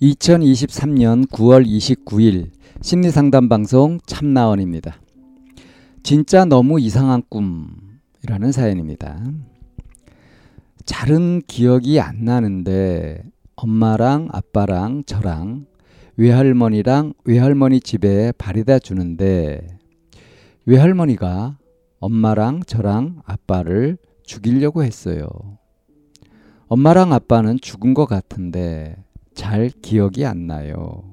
2023년 9월 29일 심리상담 방송 참나원입니다. 진짜 너무 이상한 꿈이라는 사연입니다. 잘은 기억이 안 나는데 엄마랑 아빠랑 저랑 외할머니랑 외할머니 집에 바래다 주는데 외할머니가 엄마랑 저랑 아빠를 죽이려고 했어요. 엄마랑 아빠는 죽은 것 같은데 잘 기억이 안 나요.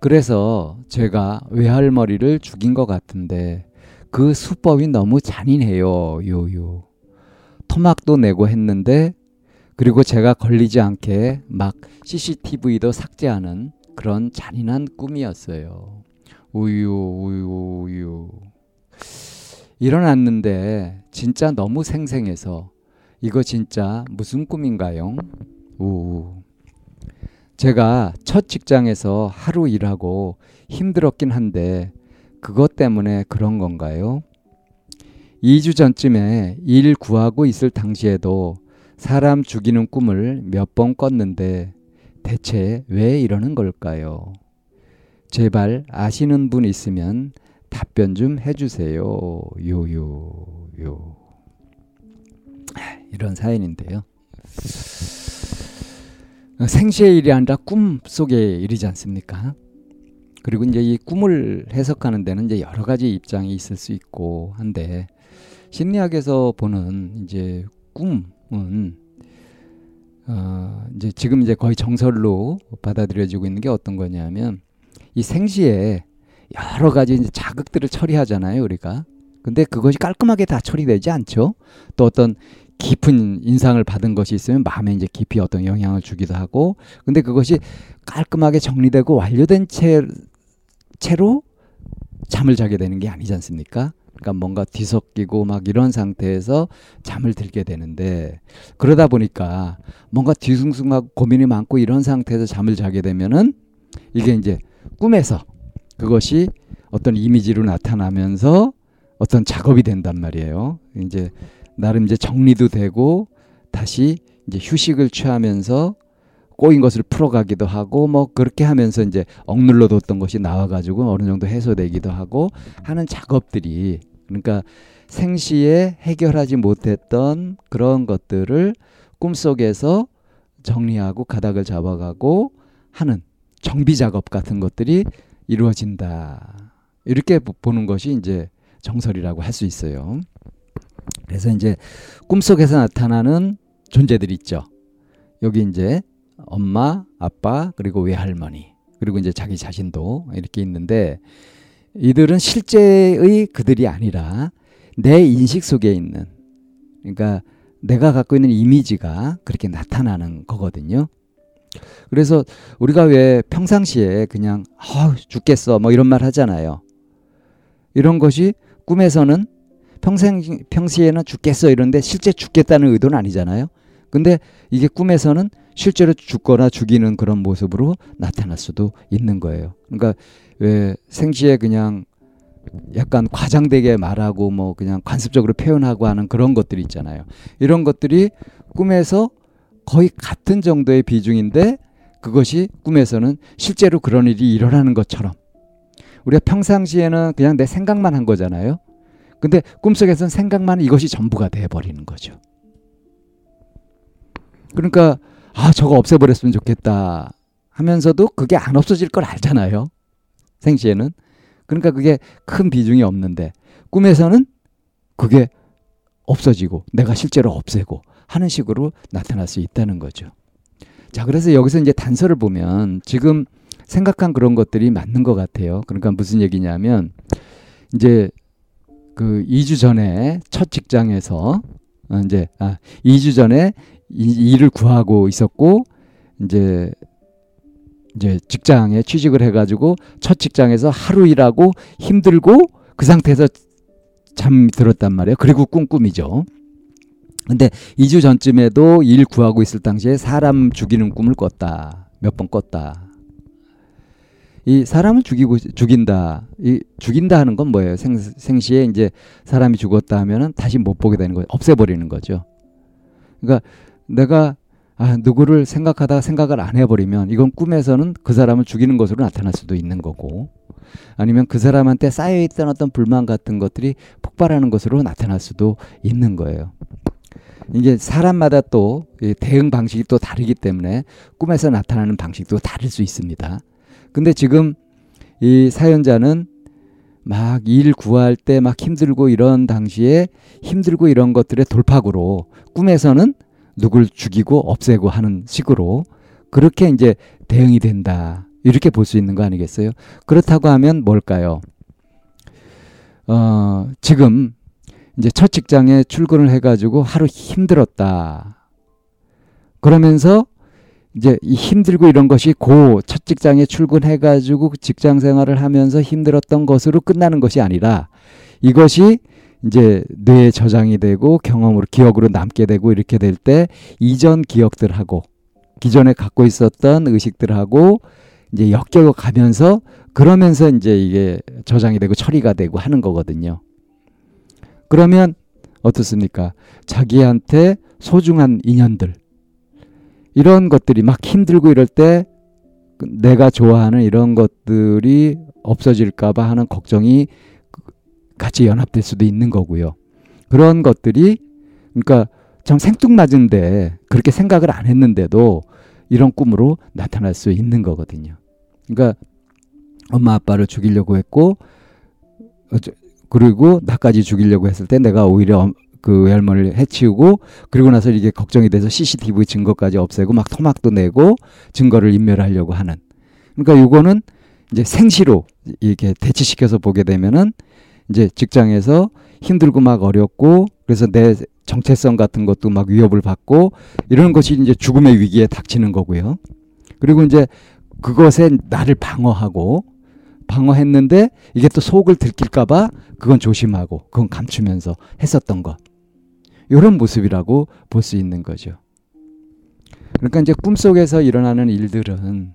그래서 제가 외할머니를 죽인 것 같은데 그 수법이 너무 잔인해요. 요요. 토막도 내고 했는데 그리고 제가 걸리지 않게 막 CCTV도 삭제하는 그런 잔인한 꿈이었어요. 우유 우유 우유. 일어났는데 진짜 너무 생생해서 이거 진짜 무슨 꿈인가요? 우. 제가 첫 직장에서 하루 일하고 힘들었긴 한데 그것 때문에 그런 건가요? 2주 전쯤에 일 구하고 있을 당시에도 사람 죽이는 꿈을 몇 번 꿨는데 대체 왜 이러는 걸까요? 제발 아시는 분 있으면 답변 좀 해주세요. 요요 요. 이런 사연인데요. 생시의 일이 아니라 꿈 속의 일이지 않습니까? 그리고 이제 이 꿈을 해석하는 데는 이제 여러 가지 입장이 있을 수 있고 한데 심리학에서 보는 이제 꿈은 어 이제 지금 이제 거의 정설로 받아들여지고 있는 게 어떤 거냐면 이 생시에 여러 가지 이제 자극들을 처리하잖아요, 우리가. 근데 그것이 깔끔하게 다 처리되지 않죠. 또 어떤 깊은 인상을 받은 것이 있으면 마음에 이제 깊이 어떤 영향을 주기도 하고 근데 그것이 깔끔하게 정리되고 완료된 채, 채로 잠을 자게 되는 게 아니지 않습니까? 그러니까 뭔가 뒤섞이고 막 이런 상태에서 잠을 들게 되는데 그러다 보니까 뭔가 뒤숭숭하고 고민이 많고 이런 상태에서 잠을 자게 되면은 이게 이제 꿈에서 그것이 어떤 이미지로 나타나면서 어떤 작업이 된단 말이에요. 이제 나름 이제 정리도 되고 다시 이제 휴식을 취하면서 꼬인 것을 풀어가기도 하고 뭐 그렇게 하면서 이제 억눌러 뒀던 것이 나와가지고 어느 정도 해소되기도 하고 하는 작업들이 그러니까 생시에 해결하지 못했던 그런 것들을 꿈속에서 정리하고 가닥을 잡아가고 하는 정비 작업 같은 것들이 이루어진다. 이렇게 보는 것이 이제 정설이라고 할 수 있어요. 그래서 이제 꿈속에서 나타나는 존재들이 있죠. 여기 이제 엄마, 아빠, 그리고 외할머니, 그리고 이제 자기 자신도 이렇게 있는데 이들은 실제의 그들이 아니라 내 인식 속에 있는 그러니까 내가 갖고 있는 이미지가 그렇게 나타나는 거거든요. 그래서 우리가 왜 평상시에 그냥 아 죽겠어 뭐 이런 말 하잖아요. 이런 것이 꿈에서는 평생 평시에는 죽겠어 이런데 실제 죽겠다는 의도는 아니잖아요. 근데 이게 꿈에서는 실제로 죽거나 죽이는 그런 모습으로 나타날 수도 있는 거예요. 그러니까 왜 생시에 그냥 약간 과장되게 말하고 뭐 그냥 관습적으로 표현하고 하는 그런 것들이 있잖아요. 이런 것들이 꿈에서 거의 같은 정도의 비중인데 그것이 꿈에서는 실제로 그런 일이 일어나는 것처럼 우리가 평상시에는 그냥 내 생각만 한 거잖아요. 근데 꿈속에서는 생각만 이것이 전부가 돼 버리는 거죠. 그러니까 아 저거 없애버렸으면 좋겠다 하면서도 그게 안 없어질 걸 알잖아요. 생시에는 그러니까 그게 큰 비중이 없는데 꿈에서는 그게 없어지고 내가 실제로 없애고 하는 식으로 나타날 수 있다는 거죠. 자, 그래서 여기서 이제 단서를 보면 지금 생각한 그런 것들이 맞는 것 같아요. 그러니까 무슨 얘기냐면 이제 그 2주 전에 첫 직장에서 어, 이제 아 2주 전에 이, 일을 구하고 있었고 이제 이제 직장에 취직을 해 가지고 첫 직장에서 하루 일하고 힘들고 그 상태에서 잠 들었단 말이에요. 그리고 꿈꿈이죠. 근데 2주 전쯤에도 일 구하고 있을 당시에 사람 죽이는 꿈을 꿨다. 몇 번 꿨다. 이 사람을 죽이고 죽인다. 이 죽인다 하는 건 뭐예요? 생, 생시에 이제 사람이 죽었다 하면은 다시 못 보게 되는 거예요. 없애버리는 거죠. 그러니까 내가 아, 누구를 생각하다가 생각을 안 해버리면 이건 꿈에서는 그 사람을 죽이는 것으로 나타날 수도 있는 거고 아니면 그 사람한테 쌓여있던 어떤 불만 같은 것들이 폭발하는 것으로 나타날 수도 있는 거예요. 이게 사람마다 또 대응 방식이 또 다르기 때문에 꿈에서 나타나는 방식도 다를 수 있습니다. 근데 지금 이 사연자는 막 일 구할 때 막 힘들고 이런 당시에 힘들고 이런 것들의 돌파구로 꿈에서는 누굴 죽이고 없애고 하는 식으로 그렇게 이제 대응이 된다. 이렇게 볼 수 있는 거 아니겠어요? 그렇다고 하면 뭘까요? 어, 지금 이제 첫 직장에 출근을 해가지고 하루 힘들었다. 그러면서 이제 이 힘들고 이런 것이 고 첫 직장에 출근해가지고 직장 생활을 하면서 힘들었던 것으로 끝나는 것이 아니라 이것이 이제 뇌에 저장이 되고 경험으로 기억으로 남게 되고 이렇게 될 때 이전 기억들하고 기존에 갖고 있었던 의식들하고 이제 엮여 가면서 그러면서 이제 이게 저장이 되고 처리가 되고 하는 거거든요. 그러면 어떻습니까? 자기한테 소중한 인연들 이런 것들이 막 힘들고 이럴 때 내가 좋아하는 이런 것들이 없어질까봐 하는 걱정이 같이 연합될 수도 있는 거고요. 그런 것들이 그러니까 참 생뚱맞은데 그렇게 생각을 안 했는데도 이런 꿈으로 나타날 수 있는 거거든요. 그러니까 엄마 아빠를 죽이려고 했고 그리고 나까지 죽이려고 했을 때 내가 오히려 그 외할머니를 해치우고 그리고 나서 이게 걱정이 돼서 CCTV 증거까지 없애고 막 토막도 내고 증거를 인멸하려고 하는 그러니까 요거는 이제 생시로 이렇게 대치시켜서 보게 되면은 이제 직장에서 힘들고 막 어렵고 그래서 내 정체성 같은 것도 막 위협을 받고 이런 것이 이제 죽음의 위기에 닥치는 거고요. 그리고 이제 그것에 나를 방어하고 방어했는데 이게 또 속을 들킬까봐 그건 조심하고 그건 감추면서 했었던 것. 이런 모습이라고 볼 수 있는 거죠. 그러니까 이제 꿈속에서 일어나는 일들은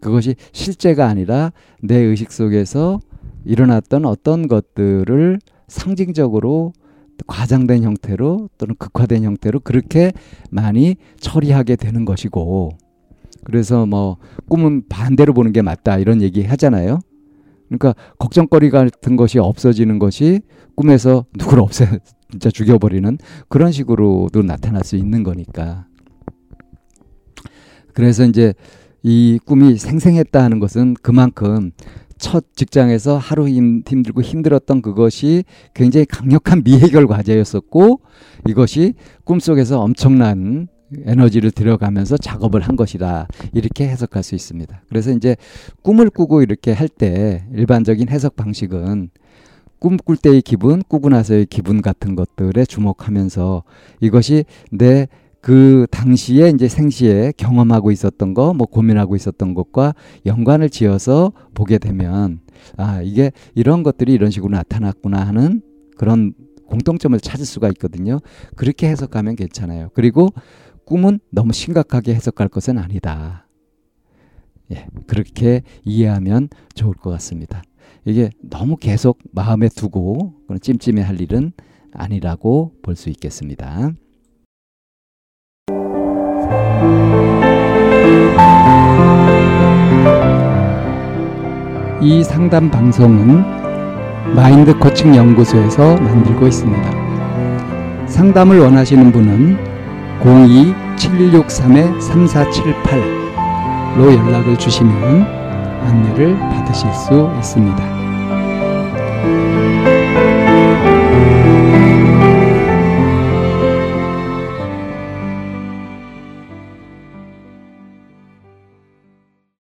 그것이 실제가 아니라 내 의식 속에서 일어났던 어떤 것들을 상징적으로 과장된 형태로 또는 극화된 형태로 그렇게 많이 처리하게 되는 것이고 그래서 뭐 꿈은 반대로 보는 게 맞다 이런 얘기 하잖아요. 그러니까 걱정거리 같은 것이 없어지는 것이 꿈에서 누구를 없애 진짜 죽여버리는 그런 식으로도 나타날 수 있는 거니까. 그래서 이제 이 꿈이 생생했다 하는 것은 그만큼 첫 직장에서 하루 힘, 힘들고 힘들었던 그것이 굉장히 강력한 미해결 과제였었고 이것이 꿈속에서 엄청난 에너지를 들여가면서 작업을 한 것이다. 이렇게 해석할 수 있습니다. 그래서 이제 꿈을 꾸고 이렇게 할 때 일반적인 해석 방식은 꿈꿀 때의 기분, 꾸고 나서의 기분 같은 것들에 주목하면서 이것이 내 그 당시에 이제 생시에 경험하고 있었던 거, 뭐 고민하고 있었던 것과 연관을 지어서 보게 되면 아, 이게 이런 것들이 이런 식으로 나타났구나 하는 그런 공통점을 찾을 수가 있거든요. 그렇게 해석하면 괜찮아요. 그리고 꿈은 너무 심각하게 해석할 것은 아니다. 예, 그렇게 이해하면 좋을 것 같습니다. 이게 너무 계속 마음에 두고 찜찜해 할 일은 아니라고 볼 수 있겠습니다. 이 상담 방송은 마인드 코칭 연구소에서 만들고 있습니다. 상담을 원하시는 분은 02-763-3478로 연락을 주시면 안내를 받으실 수 있습니다.